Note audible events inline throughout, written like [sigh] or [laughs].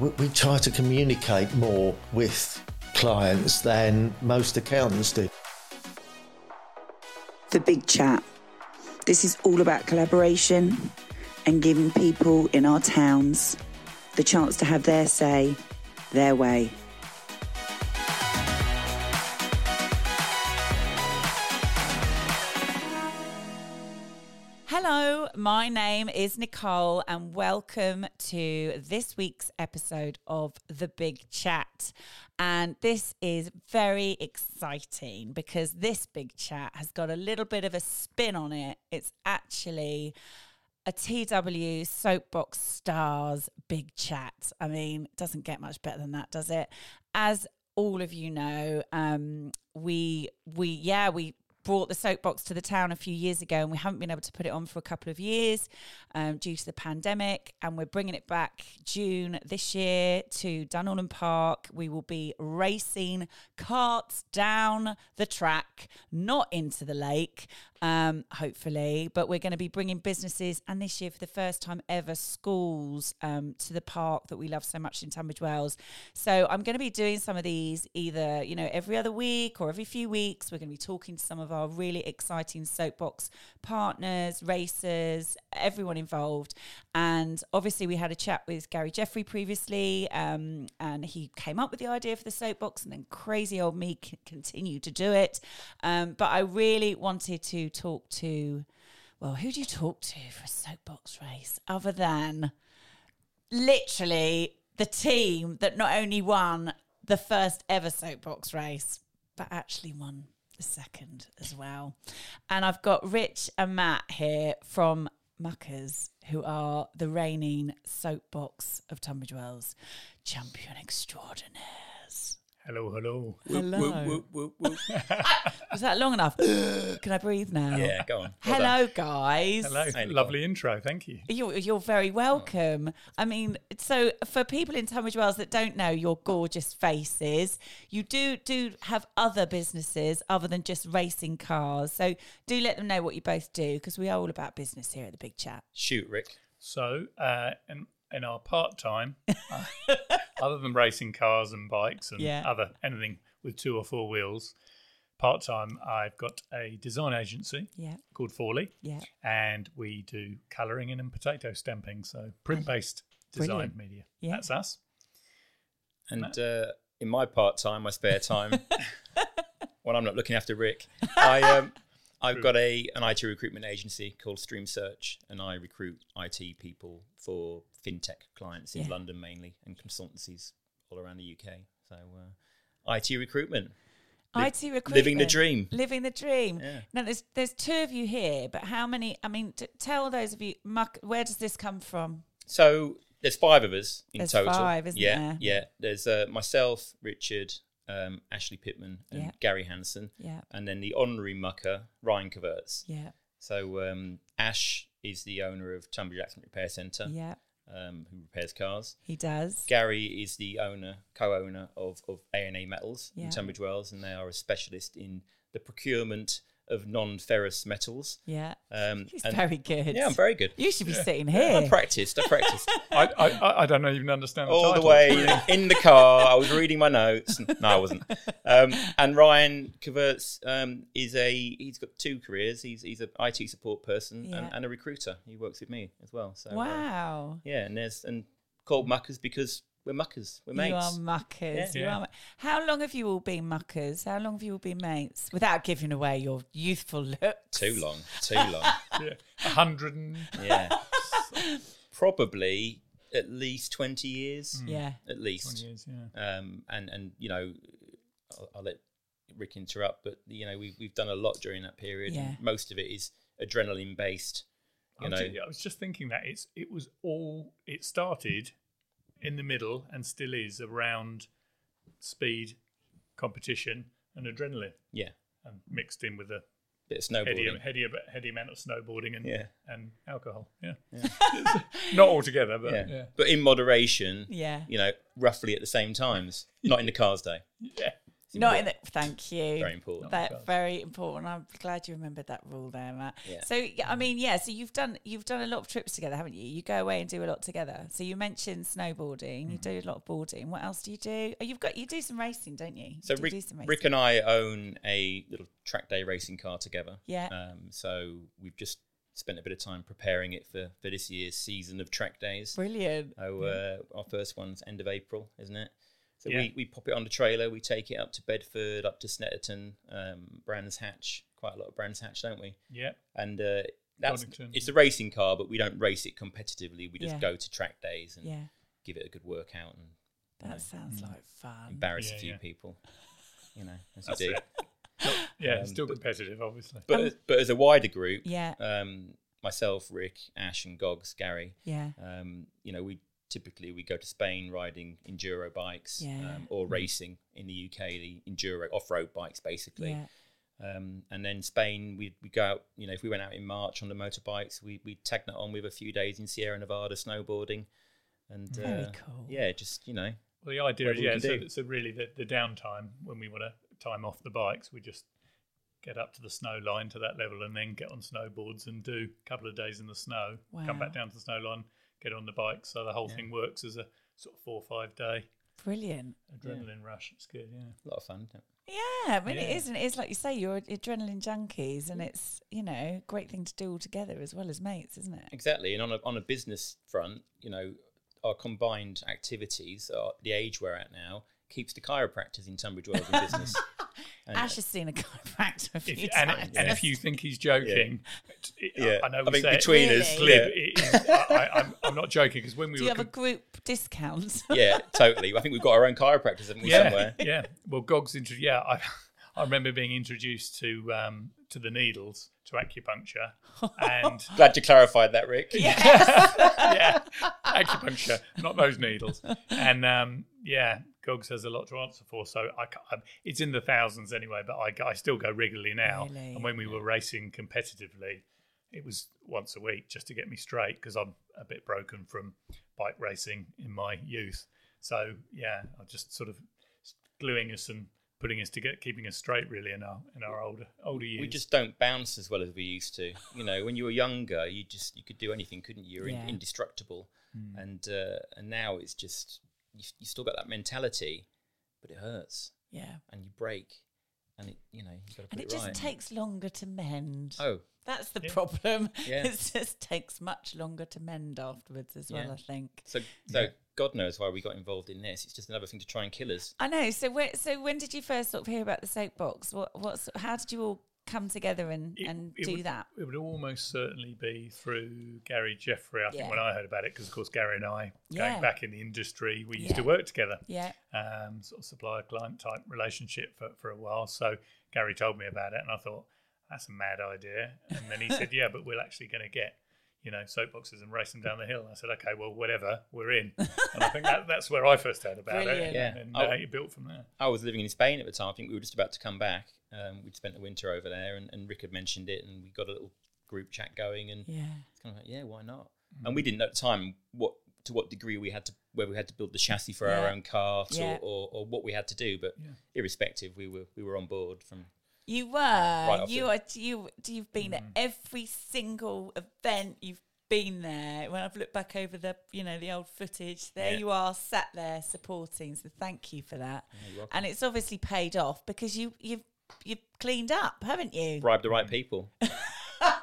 we, try to communicate more with clients than most accountants do. The Big Chat. This is all about collaboration and giving people in our towns the chance to have their say, their way. Hello, my name is Nicole, and welcome to this week's episode of The Big Chat. And this is very exciting because this big chat has got a little bit of a spin on it. It's actually a TW Soapbox Stars big chat. I mean, it doesn't get much better than that, does it? As all of you know, um, we we yeah we brought the soapbox to the town a few years ago and we haven't been able to put it on for a couple of years um, due to the pandemic and we're bringing it back june this year to Dunorlan park. We will be racing carts down the track not into the lake um, hopefully but we're going to be bringing businesses and this year for the first time ever schools um, to the park that we love so much in tunbridge wells. So i'm going to be doing some of these either you know every other week or every few weeks. We're going to be talking to some of our really exciting soapbox partners racers everyone involved. And obviously we had a chat with gary jeffrey previously um, and he came up with the idea for the soapbox and then crazy old me c- continued to do it. Um, but i really wanted to talk to well who do you talk to for a soapbox race other than literally the team that not only won the first ever soapbox race, but actually won the second as well. And I've got Rich and Matt here from MUCKAS, who are the reigning soapbox of Tunbridge Wells champion extraordinaires. Hello, hello. Hello. [laughs] Was that long enough? [gasps] Can I breathe now? Yeah, go on. Well Hello, guys. Hello, Hey, Nicole. lovely intro. Thank you. You're, you're very welcome. I mean, so for people in Tunbridge Wells that don't know your gorgeous faces, you do do have other businesses other than just racing cars. So do let them know what you both do because we are all about business here at the Big Chat. Shoot, Rick. So, uh, in, in our part time, [laughs] uh, other than racing cars and bikes and Yeah. other anything with two or four wheels, part time, I've got a design agency Yeah, called Forley, yeah. and we do colouring in and potato stamping, so print based design Brilliant. media. Yeah. That's us. And uh, in my part time, my spare time, [laughs] when I'm not looking after Rick, [laughs] I um, I've got a an IT recruitment agency called Stream Search, and I recruit IT people for fintech clients in Yeah. London mainly and consultancies all around the UK. So uh, IT recruitment, Li- IT recruitment. living the dream. Living the dream. Yeah. Now, there's there's two of you here, but how many? I mean, t- tell those of you, Muck, where does this come from? So there's five of us in There's total. five, isn't yeah, there? Yeah, There's uh, myself, Richard, um, Ashley Pittman, and Yeah. Gary Hansen, Yeah, and then the honorary mucker Ryan Coverts. yeah, So um, Ash is the owner of Tunbridge Accident Repair Centre, yeah. um, who repairs cars. He does. Gary is the owner, co-owner of of A and A Metals Yeah. in Tunbridge Wells, and they are a specialist in the procurement of non-ferrous metals. Yeah. Um, [laughs] He's and- very good. Yeah, I'm very good. You should be sitting here. I practiced. I practiced. [laughs] I, I, I- I don't even understand the all the way [laughs] in the car. I was reading my notes. No, I wasn't. Um, and Ryan Coverts um, is a he's got two careers. He's he's an IT support person Yeah. and, and a recruiter. He works with me as well. So uh, Wow. yeah, and there's and called muckers because we're muckers. We're mates. You are muckers. Yeah. You Yeah. are How long have you all been muckers? How long have you all been mates? Without giving away your youthful look. Too long. Too [laughs] long. Yeah. A hundred and yeah. [laughs] Probably at least twenty years. Yeah. At least. 20 years, yeah. um, and and you know, I'll, I'll let Rick interrupt, but you know, we've we've done a lot during that period. Yeah. and most of it is adrenaline based. I You know, ju- I was just thinking that it's it was all it started in the middle and still is around speed, competition, and adrenaline, Yeah, and mixed in with a bit of heady, snowboarding. heady, heady amount of snowboarding and Yeah. and alcohol. Yeah, [laughs] uh, not all together, but Yeah. yeah. but in moderation. Yeah. you know, roughly at the same times. [laughs] Not in the cars day. yeah. Not in the, thank you. Very important. That very important. I'm glad you remembered that rule there, Matt. Yeah. So yeah, I mean, yeah. So you've done you've done a lot of trips together, haven't you? You go away and do a lot together. So you mentioned snowboarding. You Mm-hmm. do a lot of boarding. What else do you do? Oh, you've got you do some racing, don't you? So You Rick, do. Rick and I own a little track day racing car together. Yeah. Um, so we've just spent a bit of time preparing it for, for this year's season of track days. Brilliant. Oh, uh, our first one's end of April, isn't it? So Yeah. we, we pop it on the trailer, we take it up to Bedford, up to Snetterton, um, Brands Hatch, quite a lot of Brands Hatch, don't we? Yeah. And uh, that's Donington. it's a racing car, but we don't race it competitively. We just Yeah. go to track days and Yeah. give it a good workout and That know, sounds like fun. embarrass Yeah, a few yeah. people. [laughs] You know, as you do. [laughs] Yeah, Um, still but- competitive, obviously. But but as a wider group, Yeah. um, myself, Rick, Ash, and Gogs, Gary, Yeah. um, you know, we typically we go to Spain riding enduro bikes Yeah. um, or racing in the UK, the enduro off-road bikes, basically. Yeah. Um, and then Spain, we we go out. You know, if we went out in March on the motorbikes, we we tag that on with a few days in Sierra Nevada snowboarding, and Very uh, cool. Yeah, just you know, Well, the idea is, yeah, so, so really the, the downtime when we want to time off the bikes, we just get up to the snow line to that level and then get on snowboards and do a couple of days in the snow, come back down to the snow line, get on the bike. So the whole thing works as a sort of four or five day Brilliant. adrenaline rush. It's good, yeah. a lot of fun. isn't? Yeah, I mean it Yeah. is, and it is like you say, you're adrenaline junkies, and it's you know a great thing to do all together as well as mates, isn't it? Exactly, and on a on a business front, you know, our combined activities, uh, the age we're at now, keeps the chiropractors in Tunbridge Wells in [laughs] business. And- Ash has seen a chiropractor a few If, and, times. and if you think he's joking, it- Yeah. I know I we think say between it, us, glib, yeah. it is, I, I, I'm, I'm not joking because when we do were you have a group discount? yeah, totally. I think we've got our own chiropractors, haven't we, yeah, somewhere? yeah. Well, Gog's intro. Yeah, I, I remember being introduced to um, to the needles, to acupuncture, [laughs] and Glad you clarified that, Rick. [laughs] yeah, acupuncture, not those needles. And um, yeah, Gogs has a lot to answer for. So I, ca- um, it's in the thousands anyway, but I, I still go regularly now. Really? And when we were racing competitively, it was once a week just to get me straight because I'm a bit broken from bike racing in my youth. So yeah, I just sort of gluing us and putting us together, keeping us straight really in our in our older older years. We just don't bounce as well as we used to. You know, when you were younger, you just you could do anything, couldn't you? You're in- Yeah. indestructible, Hmm. and uh, and now it's just you, you still got that mentality, but it hurts, yeah, and you break, and it you know you got to and it it just takes longer to mend. oh, That's the Yeah. problem. Yeah. [laughs] It just takes much longer to mend afterwards as well. Yeah. I think. so so God knows why we got involved in this. It's just another thing to try and kill us. I know. So when so when did you first sort of hear about the soapbox? What what's how did you all come together and It- and it do would, that? It would almost certainly be through Gary Jeffrey. I think Yeah. when I heard about it, because of course Gary and I, Yeah. going back in the industry, we used Yeah. to work together. Yeah. um, sort of supplier client type relationship for, for a while. So Gary told me about it, and I thought that's a mad idea. And then he said, [laughs] "Yeah, but we're actually going to get." You know, soapboxes and race them down the hill. I said, okay, well, whatever, we're in. And I think that, that's where I first heard about Brilliant. it. Yeah. And Oh. uh, it built from there. I was living in Spain at the time. I think we were just about to come back. Um, we'd spent the winter over there, and, and Rick had mentioned it, and we got a little group chat going, and Yeah. it's kind of like, yeah, why not? And we didn't know at the time what to what degree we had to where we had to build the chassis for our Yeah. own cart Yeah. or, or, or what we had to do. But irrespective, we were we were on board from You were. off you are. You. You've been at mm. every single event. You've been there. When I've looked back over the, you know, the old footage, there Yeah. you are, sat there supporting. So thank you for that. you're and it's obviously paid off because you you've you've cleaned up, haven't you? Bribed the right people. [laughs]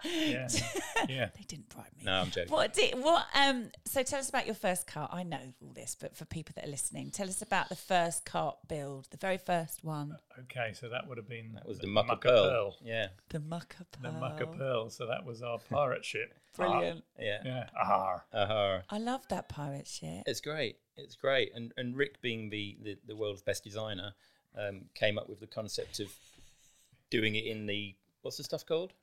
Yeah. [laughs] yeah. They didn't bribe me. No, I'm joking. What did what um so tell us about your first car. I know all this, but for people that are listening, tell us about the first cart build, the very first one. Okay, so that would have been That was the Mucker Pearl. Yeah, The Mucker Pearl. The Pearl. Mucker Pearl. So that was our pirate ship. [laughs] Brilliant. yeah. Yeah. Ah. Uh-huh. I love that pirate ship. It's great. It's great. And and Rick, being the the, the world's best designer, um, came up with the concept of doing it in the what's the stuff called?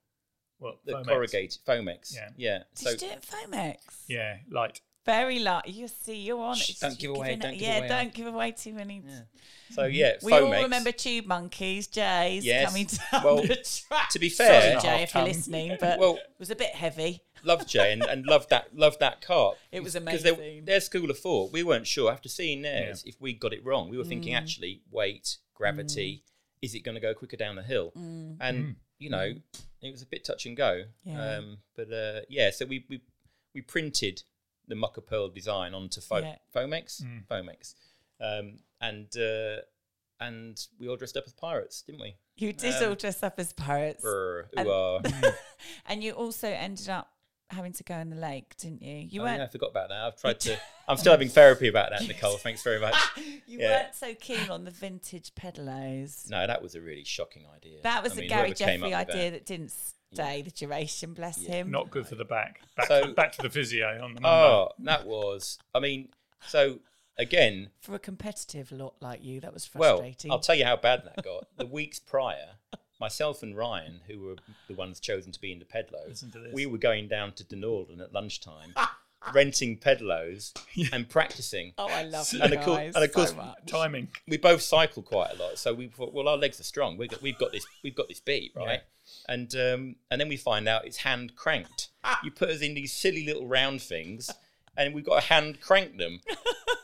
Well, The Foamex. corrugated Foamex. Yeah. Yeah. Did So you do it in Foamex? Yeah, light. Very light. you see you're on. Shh, it. don't give You're away- giving don't it- give yeah, away don't give away too many. So yeah, mm. We all Foamex. remember Tube Monkeys, Jay's Yes. coming down Well, the track. to be fair- Sorry, Jay, if you're Half-ton. listening, [laughs] but Well- it was a bit heavy. loved Jay and, and loved that loved that cart. It was Because amazing. their school of thought, we weren't sure after seeing theirs if we got it wrong. We were Mm. thinking actually weight, gravity, mm. is it going to go quicker down the hill? Mm. And you know, it was a bit touch and go. Mm. Yeah. Um, but uh, yeah, so we, we we printed the Mucker Pearl design onto Fo- Yeah. Foamex, Foamex, um, and uh, and we all dressed up as pirates, didn't we? You did Um, all dress up as pirates, Brr, And- ah. [laughs] and you also ended up having to go in the lake, didn't you? You Oh, weren't. yeah, I forgot about that. I've tried to. [laughs] I'm still having therapy about that, Nicole. Thanks very much. [laughs] You Yeah. weren't so keen on the vintage pedalos. No, that was a really shocking idea. That was I a mean, Gary whoever Jeffrey idea that. that. didn't stay the duration. Bless him. Not good for the back. [laughs] Back, So- to, back to the physio on the Monday. Oh, that was. I mean, so again, for a competitive lot like you, that was well, frustrating. I'll tell you how bad that got. the weeks prior, myself and Ryan, who were the ones chosen to be in the pedalo, Listen to this. we were going down to Dunorlan at lunchtime, [laughs] renting pedalos and practicing. oh, I love you And of course- and of course- so much. Timing. we both cycle quite a lot, so we thought, well, our legs are strong. We've got, we've got this, we've got this beat, right? And um, and then we find out it's hand cranked. [laughs] you put us in these silly little round things, and we've got to hand crank them. [laughs]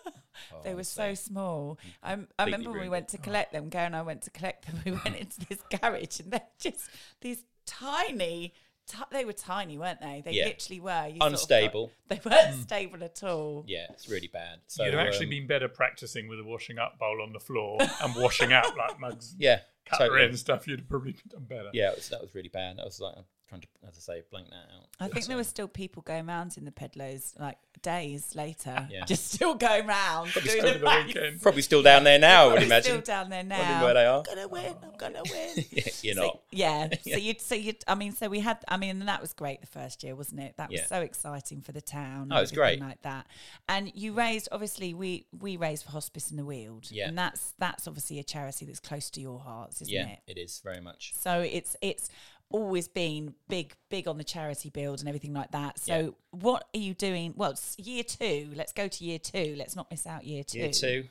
They Oh, were so small. I, I remember when we went to collect them. Gary and I went to collect them. [laughs] We went into this garage, and they're just these tiny. Ti- they were tiny, weren't they? They Yeah. literally were. You sort of got- Unstable. they weren't stable at all. Yeah, it's really bad. So You'd have actually um, been better practicing with a washing up bowl on the floor and washing out like mugs, [laughs] yeah, cutlery totally. and stuff. You'd have probably done better. Yeah, it was, that was really bad. That was like I'm trying to, as I say, blank that out. I think there were still people going round in the pedalos like days later, Yeah. [laughs] just still going round doing Over the the race. probably still down there now. I would Probably imagine. still down there Wondering now. where they are. I'm gonna win. I'm gonna [laughs] win. Yeah, you're So- not. yeah. [laughs] So you'd so you, I mean, so we had, I mean, and that was great the first year, wasn't it? That was Yeah. so exciting for the town. Oh, and Oh, it was everything great. like that. And you raised, obviously, we we raised for Hospice in the Weald, Yeah. and that's that's obviously a charity that's close to your hearts, isn't Yeah, it? it is very much. So it's it's always been big big on the charity build and everything like that. So Yeah. what are you doing? Well, it's year two. Let's go to year two. Let's not miss out year two. Year two,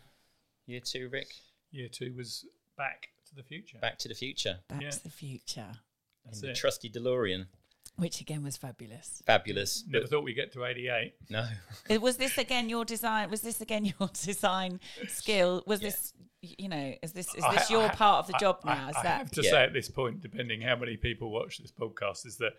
year two, Rick. Year two was back to the future. Back to the future. Back Yeah. to the future, That's in the trusty DeLorean. Which again was fabulous. Fabulous. Never But thought we'd get to 88. no. Was this again your design? Was this again your [laughs] design skill? Was Yeah. this, you know, is this is this ha- your I part of the I- job I- now? Is I that have to Yeah. say at this point, depending how many people watch this podcast, is that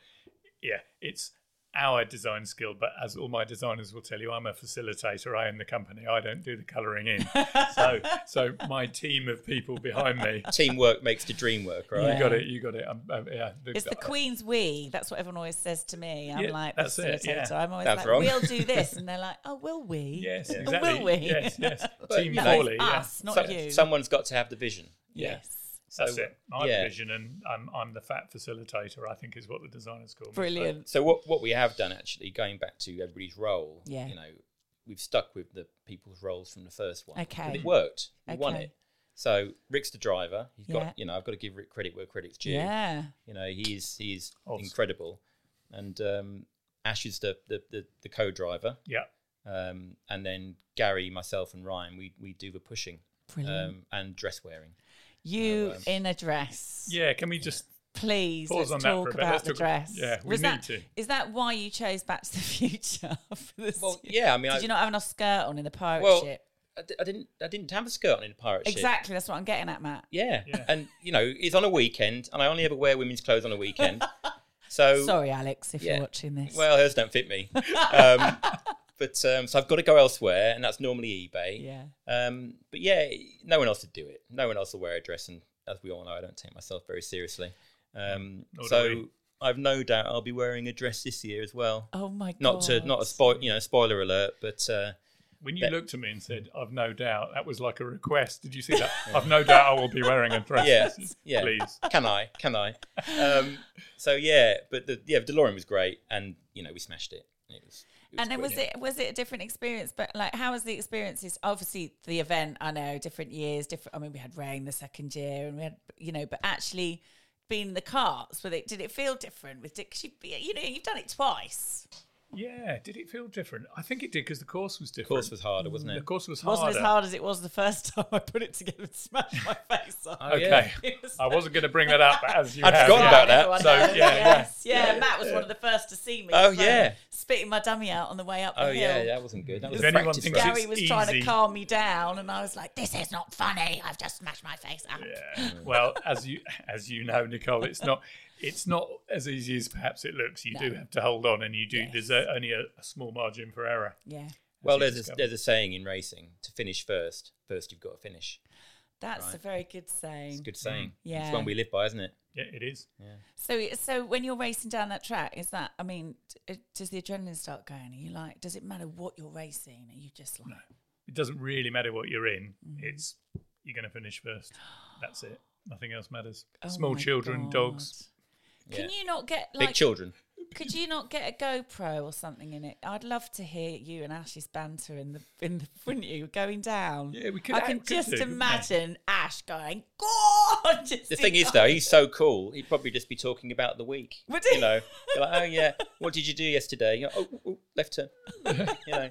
yeah, it's our design skill. But as all my designers will tell you, I'm a facilitator. I own the company. I don't do the colouring in. [laughs] so so my team of people behind me. [laughs] Teamwork makes the dream work, right? Yeah. You got it. You got it. Um, um, yeah, it's the Queen's we? That's what everyone always says to me. I'm Yeah, like that's it, facilitator. yeah. I'm always That's like, wrong. we'll do [laughs] this, and they're like, oh, will we? Yes, exactly. Will we? Yes, yes. Team you know, Foley. Yeah. Us, not So- you. Someone's got to have the vision. yes. So, That's it. My yeah. vision, and I'm, I'm the fat facilitator. I think is what the designers call me. Brilliant. So what what we have done actually, going back to everybody's role, Yeah. you know, we've stuck with the people's roles from the first one. Okay. And it worked. We won it. So Rick's the driver. He's Yeah. got you know, I've got to give Rick credit where credit's due. Yeah. You know, he's he's Awesome. incredible. And um Ash is the the, the, the co driver. Yeah. Um and then Gary, myself and Ryan, we we do the pushing. Brilliant. Um and dress wearing. You um, in a dress. Yeah. Can we just Please Pause let's on that for talk a bit. about Let's the talk- dress. yeah, we Was need that, to. Is that why you chose Back to the [laughs] Future? for the Well, se- yeah, I mean Did I, you not have enough skirt on in the pirate well, ship? I, didn't I didn't have a skirt on in a pirate ship. Exactly, that's what I'm getting at, Matt. Yeah. Yeah. And, you know, it's on a weekend, and I only ever wear women's clothes on a weekend. [laughs] So, Sorry, Alex, if yeah. you're watching this. well, hers don't fit me. [laughs] Um, but, um, so I've got to go elsewhere, and that's normally eBay. yeah. Um, but yeah, no one else would do it. No one else will wear a dress, and as we all know, I don't take myself very seriously. Um, Nor so. I've no doubt I'll be wearing a dress this year as well. Oh my god. Not to not a spoil, you know, spoiler alert, but uh, When you That- looked at me and said, "I've no doubt," that was like a request. Did you see that? [laughs] I've no doubt I will be wearing a dress. Yeah, yeah. Please. can I? Can I? Um, so yeah, but the yeah, DeLorean was great, and you know we smashed it. It was. It was and then was it was it a different experience? But like, how was the experiences? Obviously, the event. I know different years, different. I mean, we had rain the second year, and we had you know, but actually being in the carts, with it, did it feel different? With because you you know you've done it twice. Yeah, did it feel different? I think it did because the course was different. The course was harder, wasn't it? The course was It wasn't harder. as hard as it was the first [laughs] time I put it together and smashed my [laughs] face off. Oh, Okay, yeah. Was [laughs] I wasn't going to bring that up, as you I'd have, forgotten yeah. about that. So, yeah, yes. yeah, Matt was one of the first to see me. Oh, yeah. spitting my dummy out on the way up the Oh hill. yeah, that wasn't good. That was If anyone practice thinks run. it's Gary was trying to calm me down, and I was like, "This is not funny. I've just smashed my face up." Yeah. Well, as you as you know, Nicole, it's not it's not as easy as perhaps it looks. You do have to hold on, and you do. Yes. There's a, only a, a small margin for error. Yeah, Well, there's a, there's a saying in racing: to finish first, first you've got to finish. that's a very good saying. It's a good saying. Yeah. It's one we live by, isn't it? Yeah, it is. Yeah. So, so when you're racing down that track, is that? I mean, d- does the adrenaline start going? Are you like? Does it matter what you're racing? Are you just like? No. It doesn't really matter what you're in. Mm. It's you're going to finish first. That's it. Nothing else matters. Oh Small children, God. dogs. Can you not get like, Big children. Could you not get a GoPro or something in it? I'd love to hear you and Ash's banter in the in the wouldn't you going down? Yeah, we could- I can could just do, imagine Ash going, "Go on!" Just The thing is, though, he's so cool. He'd probably just be talking about the week. Would You he? know, Be like, oh yeah, [laughs] what did you do yesterday? You know, oh, oh, oh, left turn. [laughs] you know,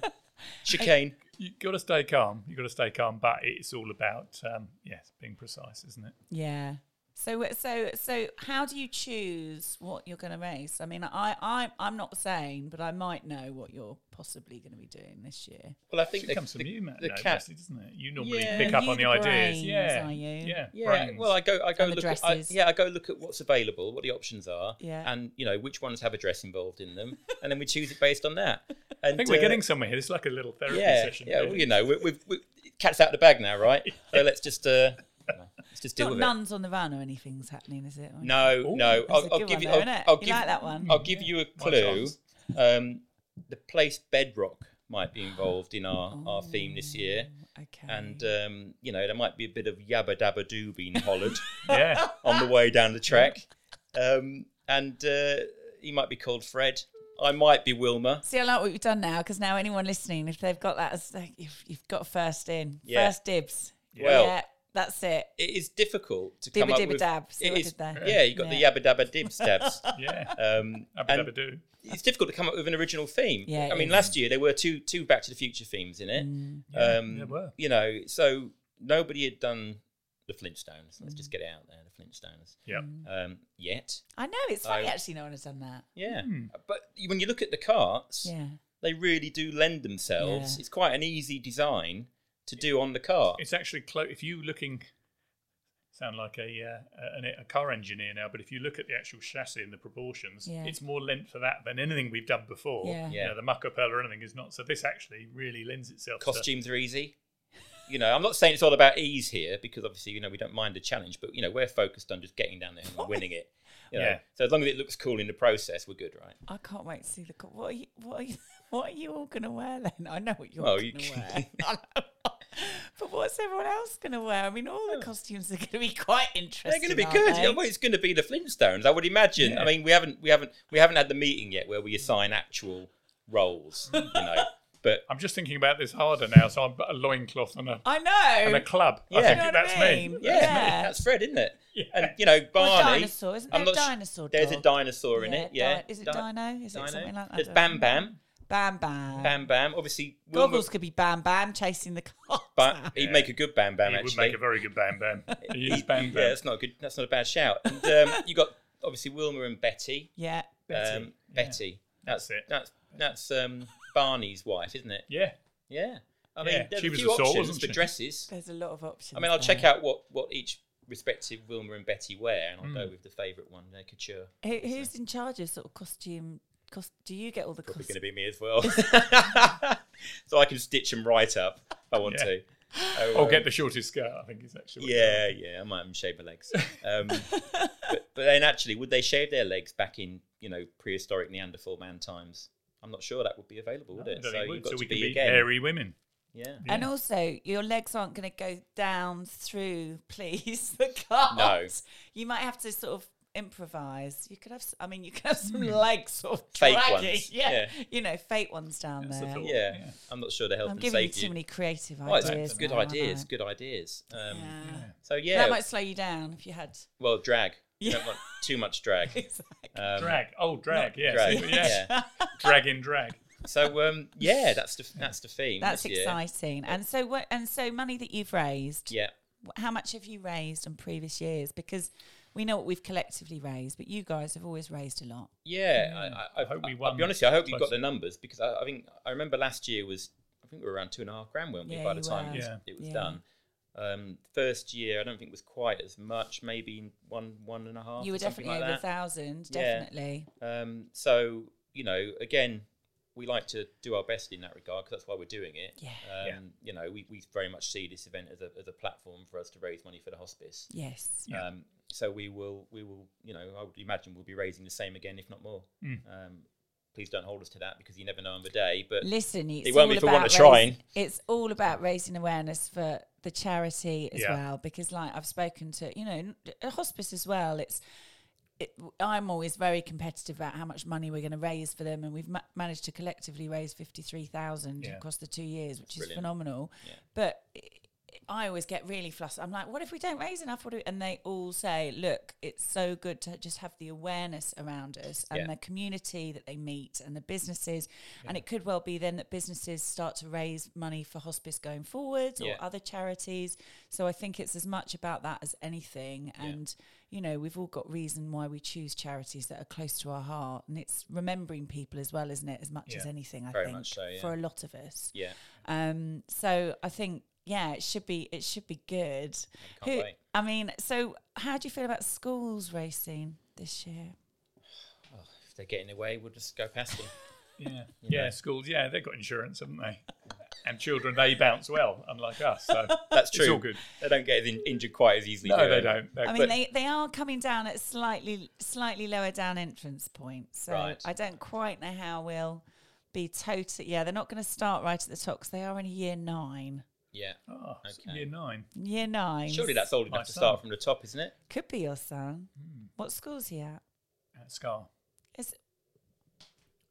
chicane. You got to stay calm. You got to stay calm, but it's all about um, yes, being precise, isn't it? Yeah. So so so how do you choose what you're going to race? I mean, I I I'm not saying, but I might know what you're possibly going to be doing this year. Well, I think It comes from the, you, Matt. the no, cat. mostly, doesn't it? You normally Yeah. pick up you on the, the ideas. brains, Yeah, are you? yeah, Yeah, brains. well, I go, I go And look. At, I, yeah, I go look at what's available, what the options are, Yeah. and you know which ones have a dress involved in them, and then we choose it based on that. And [laughs] I think we're uh, getting somewhere here. It's like a little therapy yeah, session. yeah. Well, you know, we, we've, we cat's out of the bag now, right? [laughs] So let's just, uh, [laughs] let's just deal Not with nuns on the van or anything's happening, is it? it. No, no. I'll, a I'll give you. though, I'll. I'll You give like that one? I'll give you a clue. Um, the place Bedrock might be involved in our, our theme this year. Okay. And um, you know there might be a bit of yabba dabba doo being hollered [laughs] yeah. [laughs] on the way down the track, [laughs] um, and uh, he might be called Fred. I might be Wilma. See, I like what you've done now because now anyone listening, if they've got that, as like, you've, you've got first in, Yeah. first dibs. Well- yeah, that's it. It is difficult to Dibba come up dibba with. dab. See it what I is- did there? Yeah, you got Yeah. the yabba dabba dib stabs. [laughs] Yeah. Um, Abba and dabba do. it's difficult to come up with an original theme. Yeah, I mean, is. last year there were two two Back to the Future themes in it. Yeah, um, there were. You know, so nobody had done the Flintstones. Let's Mm. just get it out there, the Flintstones. Yeah. Um, yet, I know it's funny. I- actually, no one has done that. yeah. Hmm. But when you look at the carts, Yeah, they really do lend themselves. Yeah. It's quite an easy design to do on the car. It's actually close. If you looking, sound like a, uh, a a car engineer now, but if you look at the actual chassis and the proportions, Yeah. it's more lent for that than anything we've done before. Yeah. You know, the muck up or anything is not. So this actually really lends itself. to- Costumes are easy. You know, I'm not saying it's all about ease here because obviously, you know, we don't mind the challenge, but you know, we're focused on just getting down there and winning it. You know? Yeah. So as long as it looks cool in the process, we're good, right? I can't wait to see the. co- What are you? What are you? [laughs] What are you all going to wear then? I know what you're Well, going you to can- wear. [laughs] [laughs] I [laughs] know. but what's everyone else going to wear? I mean, all the costumes are going to be [laughs] quite interesting. They're going to be good. they? Yeah, well, it's going to be the Flintstones, I would imagine. Yeah. I mean, we haven't, we haven't, we haven't had the meeting yet where we assign actual roles. You [laughs] know, but I'm just thinking about this harder now. So I'm a loincloth and a I know. and a club. I Yeah. think You know what I that's mean? me. yeah, Yeah. that's Fred, isn't it? Yeah. And you know, Or Barney. dinosaur, isn't I'm there a not s- dinosaur There's a dinosaur in Yeah, it. Yeah. di- is it Di- Dino? Is it something like that? There's I Bam don't Bam. Know. Bam Bam. Bam Bam. Obviously, Wilma, Goggles could be Bam Bam chasing the car. [laughs] but he'd make a good Bam Bam He actually. would make a very good Bam Bam. [laughs] He is Bam Yeah, Bam. that's not a good. That's not a bad shout. And um, [laughs] you got obviously Wilma and Betty. yeah. Betty. Um, Betty. That's, That's it. That's that's um, Barney's wife, isn't it? Yeah. Yeah. I mean, Yeah, there's she a was few a sort, options wasn't for she? dresses. There's a lot of options. I mean, I'll there. check out what, what each respective Wilma and Betty wear, and I'll Hmm. go with the favourite one, their couture. Who, who's in charge of sort of costume? Cost, do you get all the Probably going to be me as well. [laughs] [laughs] so I can stitch them right up if I want Yeah. to. Oh, Or um, get the shortest skirt. I think is actually. what Yeah, yeah, I might even shave my legs. [laughs] Um, but, but then actually, would they shave their legs back in, you know, prehistoric Neanderthal man times? I'm not sure that would be available, would I it? So think it you've would. got So to we can be be again. hairy women. Yeah. And also, your legs aren't going to go down through, please, the cart. No. You might have to sort of improvise. You could have, I mean, you could have some legs sort of Fake dragging. ones, [laughs] Yeah. yeah. You know, fake ones down That's there. thought. Yeah. Yeah. I'm not sure the health I'm and giving you too many creative Oh, it's ideas. good now, aren't ideas. Good ideas. Um, Yeah. So yeah. That might slow you down if you had. well, drag. You don't want too much drag. [laughs] Um, drag. Oh, drag. not Yes. drag, yes. yeah. [laughs] drag in drag. So um, yeah, that's the that's the theme. That's this year. exciting. And so what? And so money that you've raised. Yeah. How much have you raised on previous years? Because we know what we've collectively raised, but you guys have always raised a lot. Yeah, I, I, I hope we I'll won be honest, I hope you got the numbers because I, I think I remember last year was I think we were around two and a half grand, weren't we? Yeah, by the time were. it was, Yeah. it was Yeah. done. Um, first year, I don't think it was quite as much. Maybe one one and a half. you were definitely like over a that. thousand, Yeah. definitely. Um, so you know, again, we like to do our best in that regard because that's why we're doing it. Yeah. Um, Yeah. You know, we, we very much see this event as a, as a platform for us to raise money for the hospice. Yes. Yeah. Um, so we will we will you know I would imagine we'll be raising the same again if not more. Mm. Um, please don't hold us to that because you never know on the day. But Listen, it's won't all be for want about of trying. raising- It's all about raising awareness for the charity as Yeah. well, because like I've spoken to, you know, n- a hospice as well. It's, it, I'm always very competitive about how much money we're going to raise for them, and we've ma- managed to collectively raise fifty three thousand Yeah. across the two years, which is Brilliant. phenomenal. Yeah. But i always get really flustered. I'm like, what if we don't raise enough? What do we-" and they all say, look, it's so good to just have the awareness around us and Yeah. the community that they meet and the businesses. And it could well be then that businesses start to raise money for hospice going forwards or other charities. So I think it's as much about that as anything. And, you know, we've all got reason why we choose charities that are close to our heart. And it's remembering people as well, isn't it? As much as anything, I Very think, so, yeah. for a lot of us. yeah, Um, so I think yeah, it should be it should be good. can't wait. I mean, so how do you feel about schools racing this year? if they get in the way, we'll just go past them. [laughs] Yeah. Yeah. Schools. Yeah, they've got insurance, haven't they? And children, they bounce well, unlike us. So That's true. It's all good. They don't get in- injured quite as easily. No, do they don't. They- I mean, they, they are coming down at slightly slightly lower down entrance points. So Right. I don't quite know how we'll be total. Yeah, they're not going to start right at the top because they are in year nine. Yeah. Oh, it's Okay. year nine. Year nine. Surely that's old My enough to son. start from the top, isn't it? could be your son. Hmm. What school's he at? At SKA. Is it?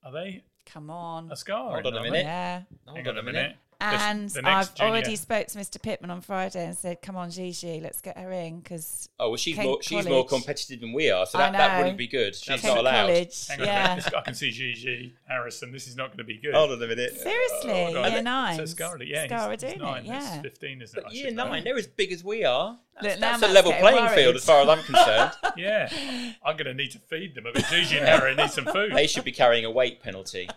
Are they come on. a SKA? Hold on a minute. Yeah. Hold Hang on a minute. And the next I've junior- already spoke to Mr. Pittman on Friday and said, "Come on, Gigi, let's get her in because Oh well, she's Kent more she's more competitive than we are, so that, that wouldn't be good. That's Kent not allowed. College, Hang yeah. This- [laughs] I can see Gigi Harrison. This is not going to be good. Hold on a minute. seriously, Hold on. year So nine, SKA, yeah, he's- SKA he's nine. it, That's yeah. 15, isn't it? But should year know. nine, they're as big as we are. That's, Look, that's a level playing worried. field as far as I'm concerned. [laughs] Yeah, I'm going to need to feed them a bit. Gigi and Harry need some food. they should be carrying a weight penalty.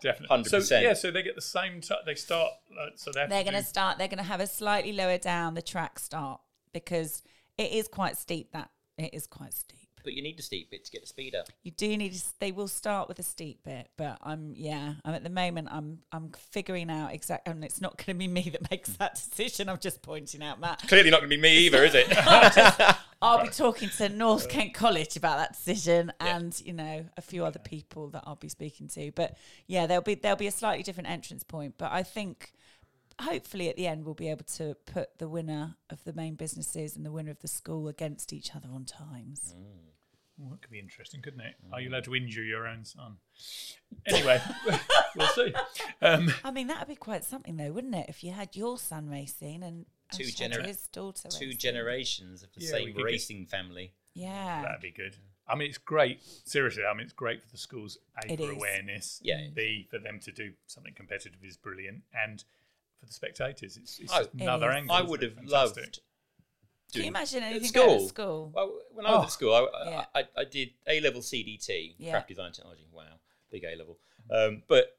Definitely. 100%. So, yeah, so they get the same. T- they start. Uh, so they they're to going to do- start. They're going to have a slightly lower down the track start because it is quite steep. That it is quite steep. But you need the steep bit to get the speed up. You do need. To, they will start with a steep bit, but I'm yeah. I'm at the moment. I'm I'm figuring out exactly, and it's not going to be me that makes that decision. I'm just pointing out Matt. Clearly not going to be me either, is it? [laughs] [laughs] I'll be talking to North uh, Kent College about that decision, and you know a few other people that I'll be speaking to. But yeah, there'll be there'll be a slightly different entrance point. But I think hopefully at the end we'll be able to put the winner of the main businesses and the winner of the school against each other on times. Mm. Oh, that could be interesting, couldn't it? Are you allowed to injure your own son? Anyway, [laughs] we'll see. Um, I mean, that would be quite something, though, wouldn't it? If you had your son racing and, and Two she genera- his daughter Two racing. generations of the Yeah, same could get- racing family. Yeah. that'd be good. I mean, it's great. Seriously, I mean, it's great for the schools. A It for is. awareness. Yeah. B for them to do something competitive is brilliant, and for the spectators, it's, it's I- just another is. angle. I would have Fantastic. loved. Can you doing- imagine at anything going at school? Well, when I was Oh. at school, I, Yeah. I, I, I did A level CDT, Yeah. craft design technology. Wow, big A level. Um, but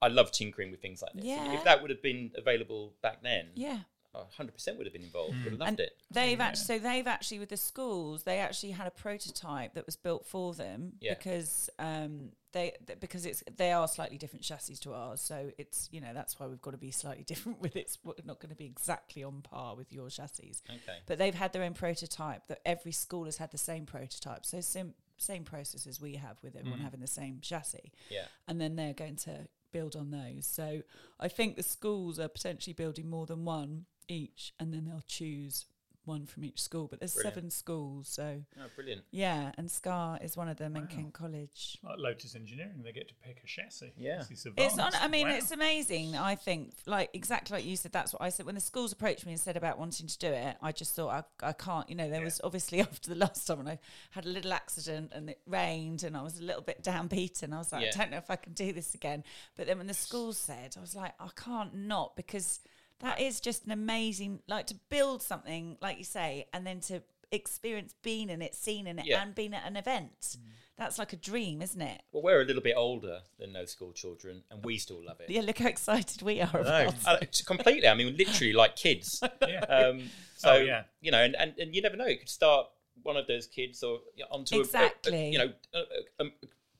I love tinkering with things like this. Yeah. If that would have been available back then, Yeah. I 100% would have been involved. Hmm. Would have loved And it. they've actually, so they've actually with the schools, they actually had a prototype that was built for them Yeah. because um, they th- because it's they are slightly different chassis to ours, so it's you know that's why we've got to be slightly [laughs] different with it. It's w- not going to be exactly on par with your chassis, Okay. but they've had their own prototype. That every school has had the same prototype, so sim- same process as we have with everyone having the same chassis Yeah. and then they're going to build on those. So I think the schools are potentially building more than one each, and then they'll choose one from each school, but there's Brilliant. seven schools, so Oh, brilliant. yeah, and SKA is one of them, and Wow. Kent College. Like Lotus Engineering, they get to pick a chassis. Yeah. This It's on. I mean, Wow. it's amazing. I think, like exactly like you said. That's what I said when the schools approached me and said about wanting to do it. I just thought I, I can't. You know, there was obviously [laughs] after the last time when I had a little accident and it rained and I was a little bit downbeaten. I was like, Yeah. I don't know if I can do this again. But then when the schools said, I was like, I can't not because that is just an amazing like to build something like you say and then to experience being in it, seeing in it, Yeah. and being at an event. That's like a dream, isn't it? Well, we're a little bit older than those school children, and we still love it. Yeah, look how excited we are. No, about it's completely. I mean, literally like kids. [laughs] Yeah. Um, so Oh, yeah. you know, and, and, and you never know. You could start one of those kids or onto a- a- a, Exactly. you know a, a, a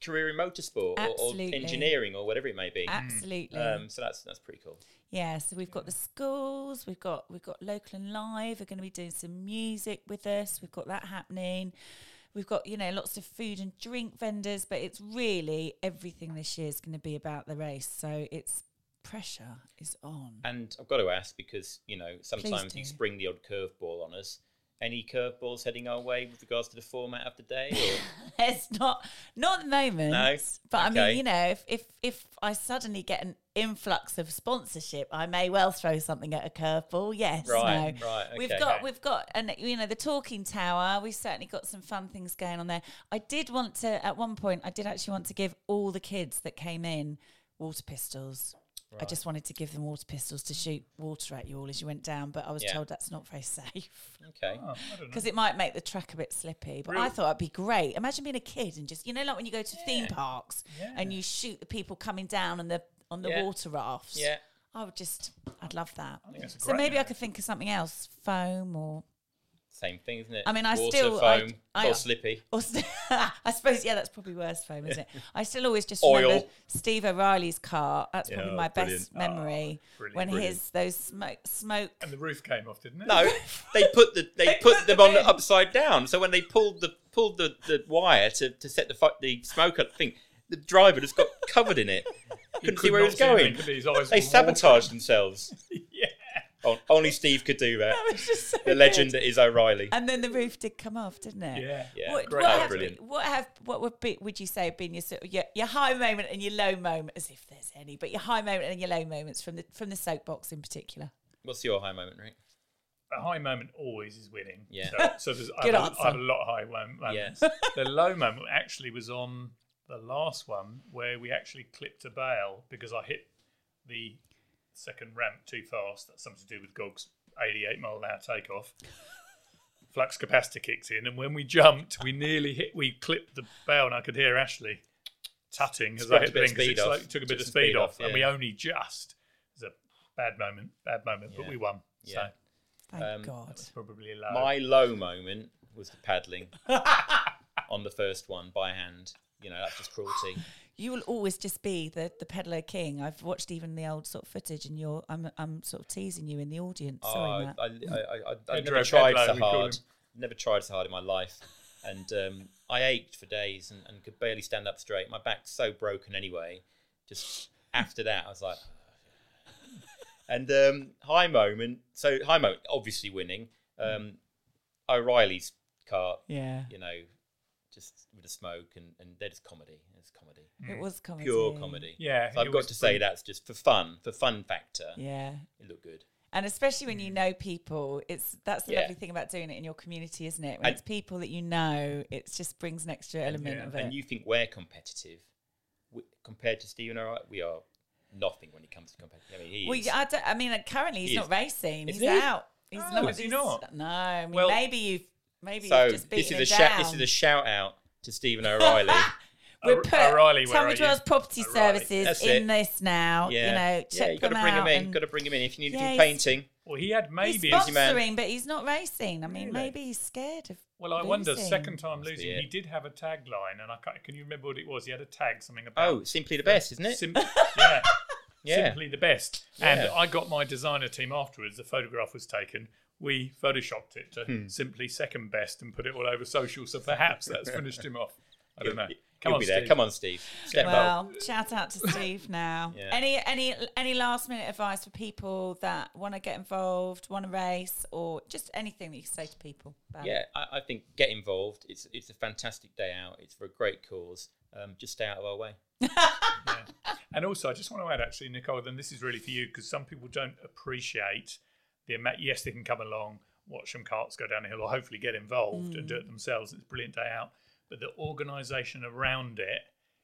career in motorsport or, or engineering or whatever it may be. Absolutely. Um, so that's that's pretty cool. Yeah, so we've got the schools, we've got we've got local and live. We're going to be doing some music with us. We've got that happening. We've got you know lots of food and drink vendors, but it's really everything this year is going to be about the race. So it's pressure is on. And I've got to ask because you know sometimes you spring the odd curveball on us. Any curveballs heading our way with regards to the format of the day? Or? [laughs] it's not not at the moment. No? But I mean, you know, if, if if I suddenly get an influx of sponsorship, I may well throw something at a curveball. Yes, Right, no. right, We've okay. got we've got and you know the talking tower. We've certainly got some fun things going on there. I did want to at one point. I did actually want to give all the kids that came in water pistols. I just wanted to give them water pistols to shoot water at you all as you went down, but I was Yeah. told that's not very [laughs] safe Okay. Oh, I don't know. because it might make the track a bit slippy. But I thought it'd be great. Imagine being a kid and just you know, like when you go to theme parks Yeah. and you shoot the people coming down and the on the Yeah. water rafts. Yeah. I would just, I'd love that. think that's a So maybe I could think of something else, foam or Same thing, isn't it? I mean, I Water, still- I- foam, I- or slippy. or st- [laughs] I suppose yeah, that's probably worse foam, isn't it? [laughs] I still always just Oil. remember Steve O'Reilly's car. That's Yeah, probably my brilliant. best ah, memory Oh, brilliant, when brilliant. his those smoke smoke. And the roof came off, didn't it? No, [laughs] they put the they, They put, put them them on the upside down. So when they pulled the pulled the, the wire to, to set the the smoke up thing, the driver just got covered in it. [laughs] Couldn't could see where he was going. could he? His eyes They were sabotaged themselves. [laughs] yeah. Oh, only Steve could do that. That was just so The legend good. that is O'Reilly. And then the roof did come off, didn't it? Yeah. Yeah, What, great. what have, brilliant. what have what would be would you say have been your your, your high moment and your low moment, as if there's any, but your high moment and your low moments from the from the soapbox in particular? What's your high moment, Rick? A high moment always is winning. Yeah. So, so there's, I, Good have a, answer. I have a lot of high moments. Yes. the low moment actually was on the last one where we actually clipped a bail because I hit the second ramp too fast. That's something to do with Gog's 88 mile an hour takeoff. [laughs] Flux capacitor kicked in, and when we jumped, we nearly hit. We clipped the bail, and I could hear Ashley tutting as I hit the bit thing of 'cause speed it off. slowly took a bit Took of speed speed off, off, and we only just. It was a bad moment, bad moment, but we won. Yeah. So Thank Um, God. probably low. My low moment was the paddling [laughs] on the first one by hand. You know, that's just cruelty. [sighs] You will always just be the the peddler king. I've watched even the old sort of footage, and you're I'm I'm sort of teasing you in the audience. Sorry, Oh, Matt. I, I, I, I, I Pedro never tried Pedlo, so hard. him. Never tried so hard in my life. And um, I ached for days and, and could barely stand up straight. My back's so broken anyway. Just after that, I was like, [sighs] and um, high moment. So high moment, obviously winning. Um, O'Reilly's car, yeah, you know, just with the smoke and and they're just comedy. It's comedy, it was comedy. pure comedy. Yeah, so I've got was to say that's just for fun, for fun factor. Yeah. It looked good. And especially when you know people, it's that's the Yeah. lovely thing about doing it in your community, isn't it? When And- it's people that you know, it just brings an extra element yeah. of it. and you think we're competitive we, compared to Stephen O'Reilly, we are nothing when it comes to competitive. I mean, he well, is. I, don't, I mean, uh, currently he's He not is. racing. Isn't He's he? out. He's Oh, not. is he he's- not? No, I mean, Well- maybe you've maybe so you've just this is a him shout. down. This is a shout out to Stephen O'Reilly. [laughs] We're O'Re- put O'Reilly, where are Tunbridge? Wells Property O'Reilly. Services That's in it. this now. yeah, You know, yeah, you got to them bring out. him in. and Got to bring him in if you need to do painting. Well, he had maybe. busy man. sponsoring, but he's not racing. I mean, Really? maybe he's scared of. Well, I wonder. Second time losing, he did have a tagline, and I can't, can you remember what it was? He had a tag, something about Oh, simply the best, isn't it? Sim- [laughs] yeah, Yeah. simply the best. And I got my designer team afterwards. The photograph was taken. We photoshopped it to Hmm. simply second best and put it all over social. So perhaps that's [laughs] finished him off. I don't know. Come He'll on, be there. Steve. Come on, Steve. Step up. Well, shout out to Steve now. [laughs] Yeah. Any any any last minute advice for people that want to get involved, want to race, or just anything that you say to people? About Yeah. I, I think get involved. It's it's a fantastic day out. It's for a great cause. Um, just stay out of our way. [laughs] And also, I just want to add, actually, Nicole, then this is really for you because some people don't appreciate the amount. Yes, they can come along, watch some carts go down the hill, or hopefully get involved and do mm. it themselves. It's a brilliant day out. But the organisation around it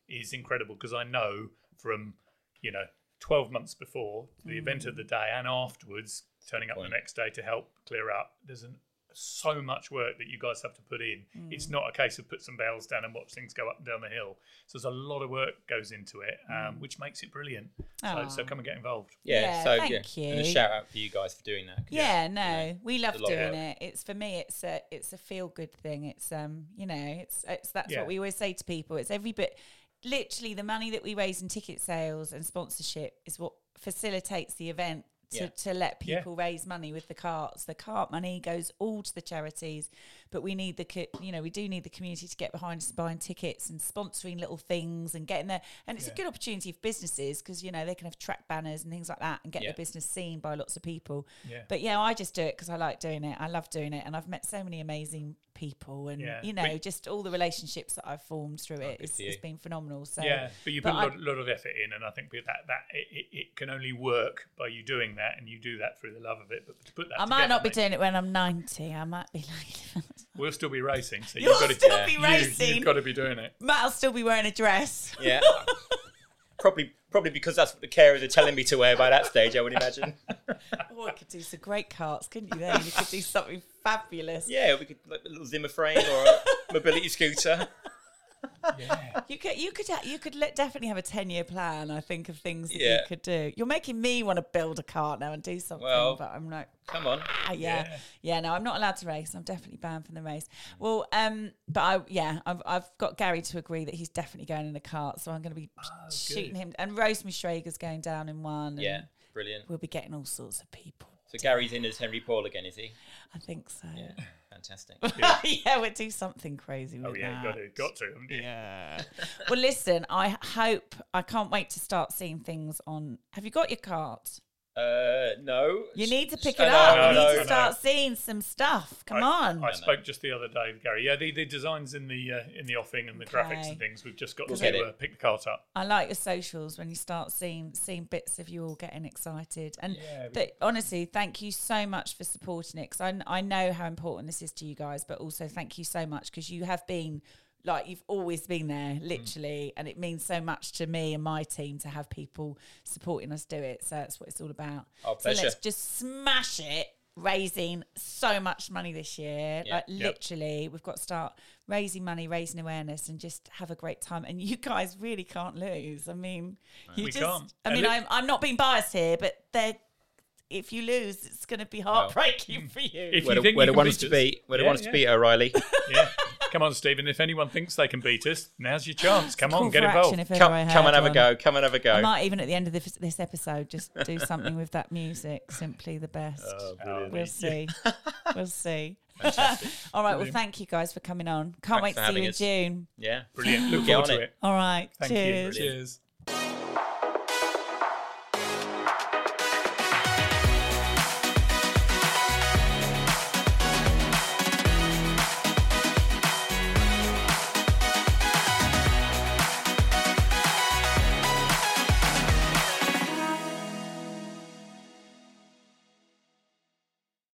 is incredible because I know from, you know, 12 months before the event of mm. the day and afterwards, turning up Point. the next day to help clear up, there's an, so much work that you guys have to put in. It's not a case of put some bells down and watch things go up and down the hill. So there's a lot of work goes into it, um, which makes it brilliant. So, so come and get involved. Yeah. Yeah, so thank yeah, and a shout out for you guys for doing that. Yeah, no, we love a lot of doing it. It's for me, it's a it's a feel good thing. It's um, you know, it's it's that's Yeah. what we always say to people. It's every bit. Literally, the money that we raise in ticket sales and sponsorship is what facilitates the event. To, Yeah. to let Yeah. people raise money with the carts, the cart money goes all to the charities, but we need the co- you know we do need the community to get behind us buying tickets and sponsoring little things and getting there. And it's a good opportunity for businesses because you know they can have track banners and things like that and get Yeah. their business seen by lots of people. Yeah. But yeah, I just do it because I like doing it. I love doing it, and I've met so many amazing people, and Yeah. you know, But- just all the relationships that I've formed through it. Oh, it's, for it's been phenomenal. So yeah, but you but put a I- lot, lot of effort in, and I think that that it, it, it can only work by you doing that, and you do that through the love of it. But to put that, I might together not be doing it when I'm 90. I might be [laughs] like, We'll still be racing, so [laughs] You'll you've got to still be you, racing. You've got to be doing it. Matt will still be wearing a dress. Yeah. [laughs] probably probably because that's what the carers are telling me to wear by that stage. I would imagine. [laughs] Oh, I could do some great carts, couldn't you? Then you could do something fabulous. yeah, we could like a little Zimmer frame or a [laughs] mobility scooter. Yeah, You could, you could, you could definitely have a ten-year plan. I think of things that you could do. You're making me want to build a cart now and do something, Well, but I'm like, Come on. Ah, yeah. Yeah. yeah, No, I'm not allowed to race. I'm definitely banned from the race. Well, um, but I, yeah, I've, I've got Gary to agree that he's definitely going in the cart, so I'm going to be shooting him. And Rosemary Shrager's going down in one. Yeah, brilliant. we'll be getting all sorts of people. So Gary's in as Henry Paul again, is he? I think so. Yeah, fantastic. [laughs] yeah, [laughs] we'll do something crazy with oh yeah, that. got to, got to. haven't you? Yeah. well, listen, I hope I can't wait to start seeing things on. Have you got your cart? Uh, no. You need to pick it know, up. I you know, need to start seeing some stuff. Come I, on. I spoke just the other day with Gary. Yeah, the, the designs in the uh, in the offing and the graphics and things. We've just got We'll to uh, pick the cart up. I like your socials when you start seeing seeing bits of you all getting excited. And Yeah, th- honestly, thank you so much for supporting it because I, I know how important this is to you guys, but also thank you so much because you have been like you've always been there, Mm. literally, and it means so much to me and my team to have people supporting us do it. So that's what it's all about. Our so let's just smash it. Raising so much money this year, Yeah. like Yep. literally, we've got to start raising money, raising awareness, and just have a great time. And you guys really can't lose. I mean, you We just. can't. I And mean, look- I'm I'm not being biased here, but they're if you lose, it's going to be heartbreaking [laughs] for you. If We're you the, think we're you the ones beat to beat. We're the Yeah, ones to beat, O'Reilly. [laughs] Yeah, come on, Stephen. If anyone thinks they can beat us, now's your chance. Come on, get involved. come, come and have a go. Come and have a go. might even at the end of this, this episode just do something with that music. Simply the best. Oh, oh we'll see. [laughs] we'll see. Fantastic. [laughs] All right. Well, thank you guys for coming on. Can't Thanks wait to see you having in us. June. Yeah. Brilliant. Look Get forward to it. it. All right. Thank Cheers. you. Cheers.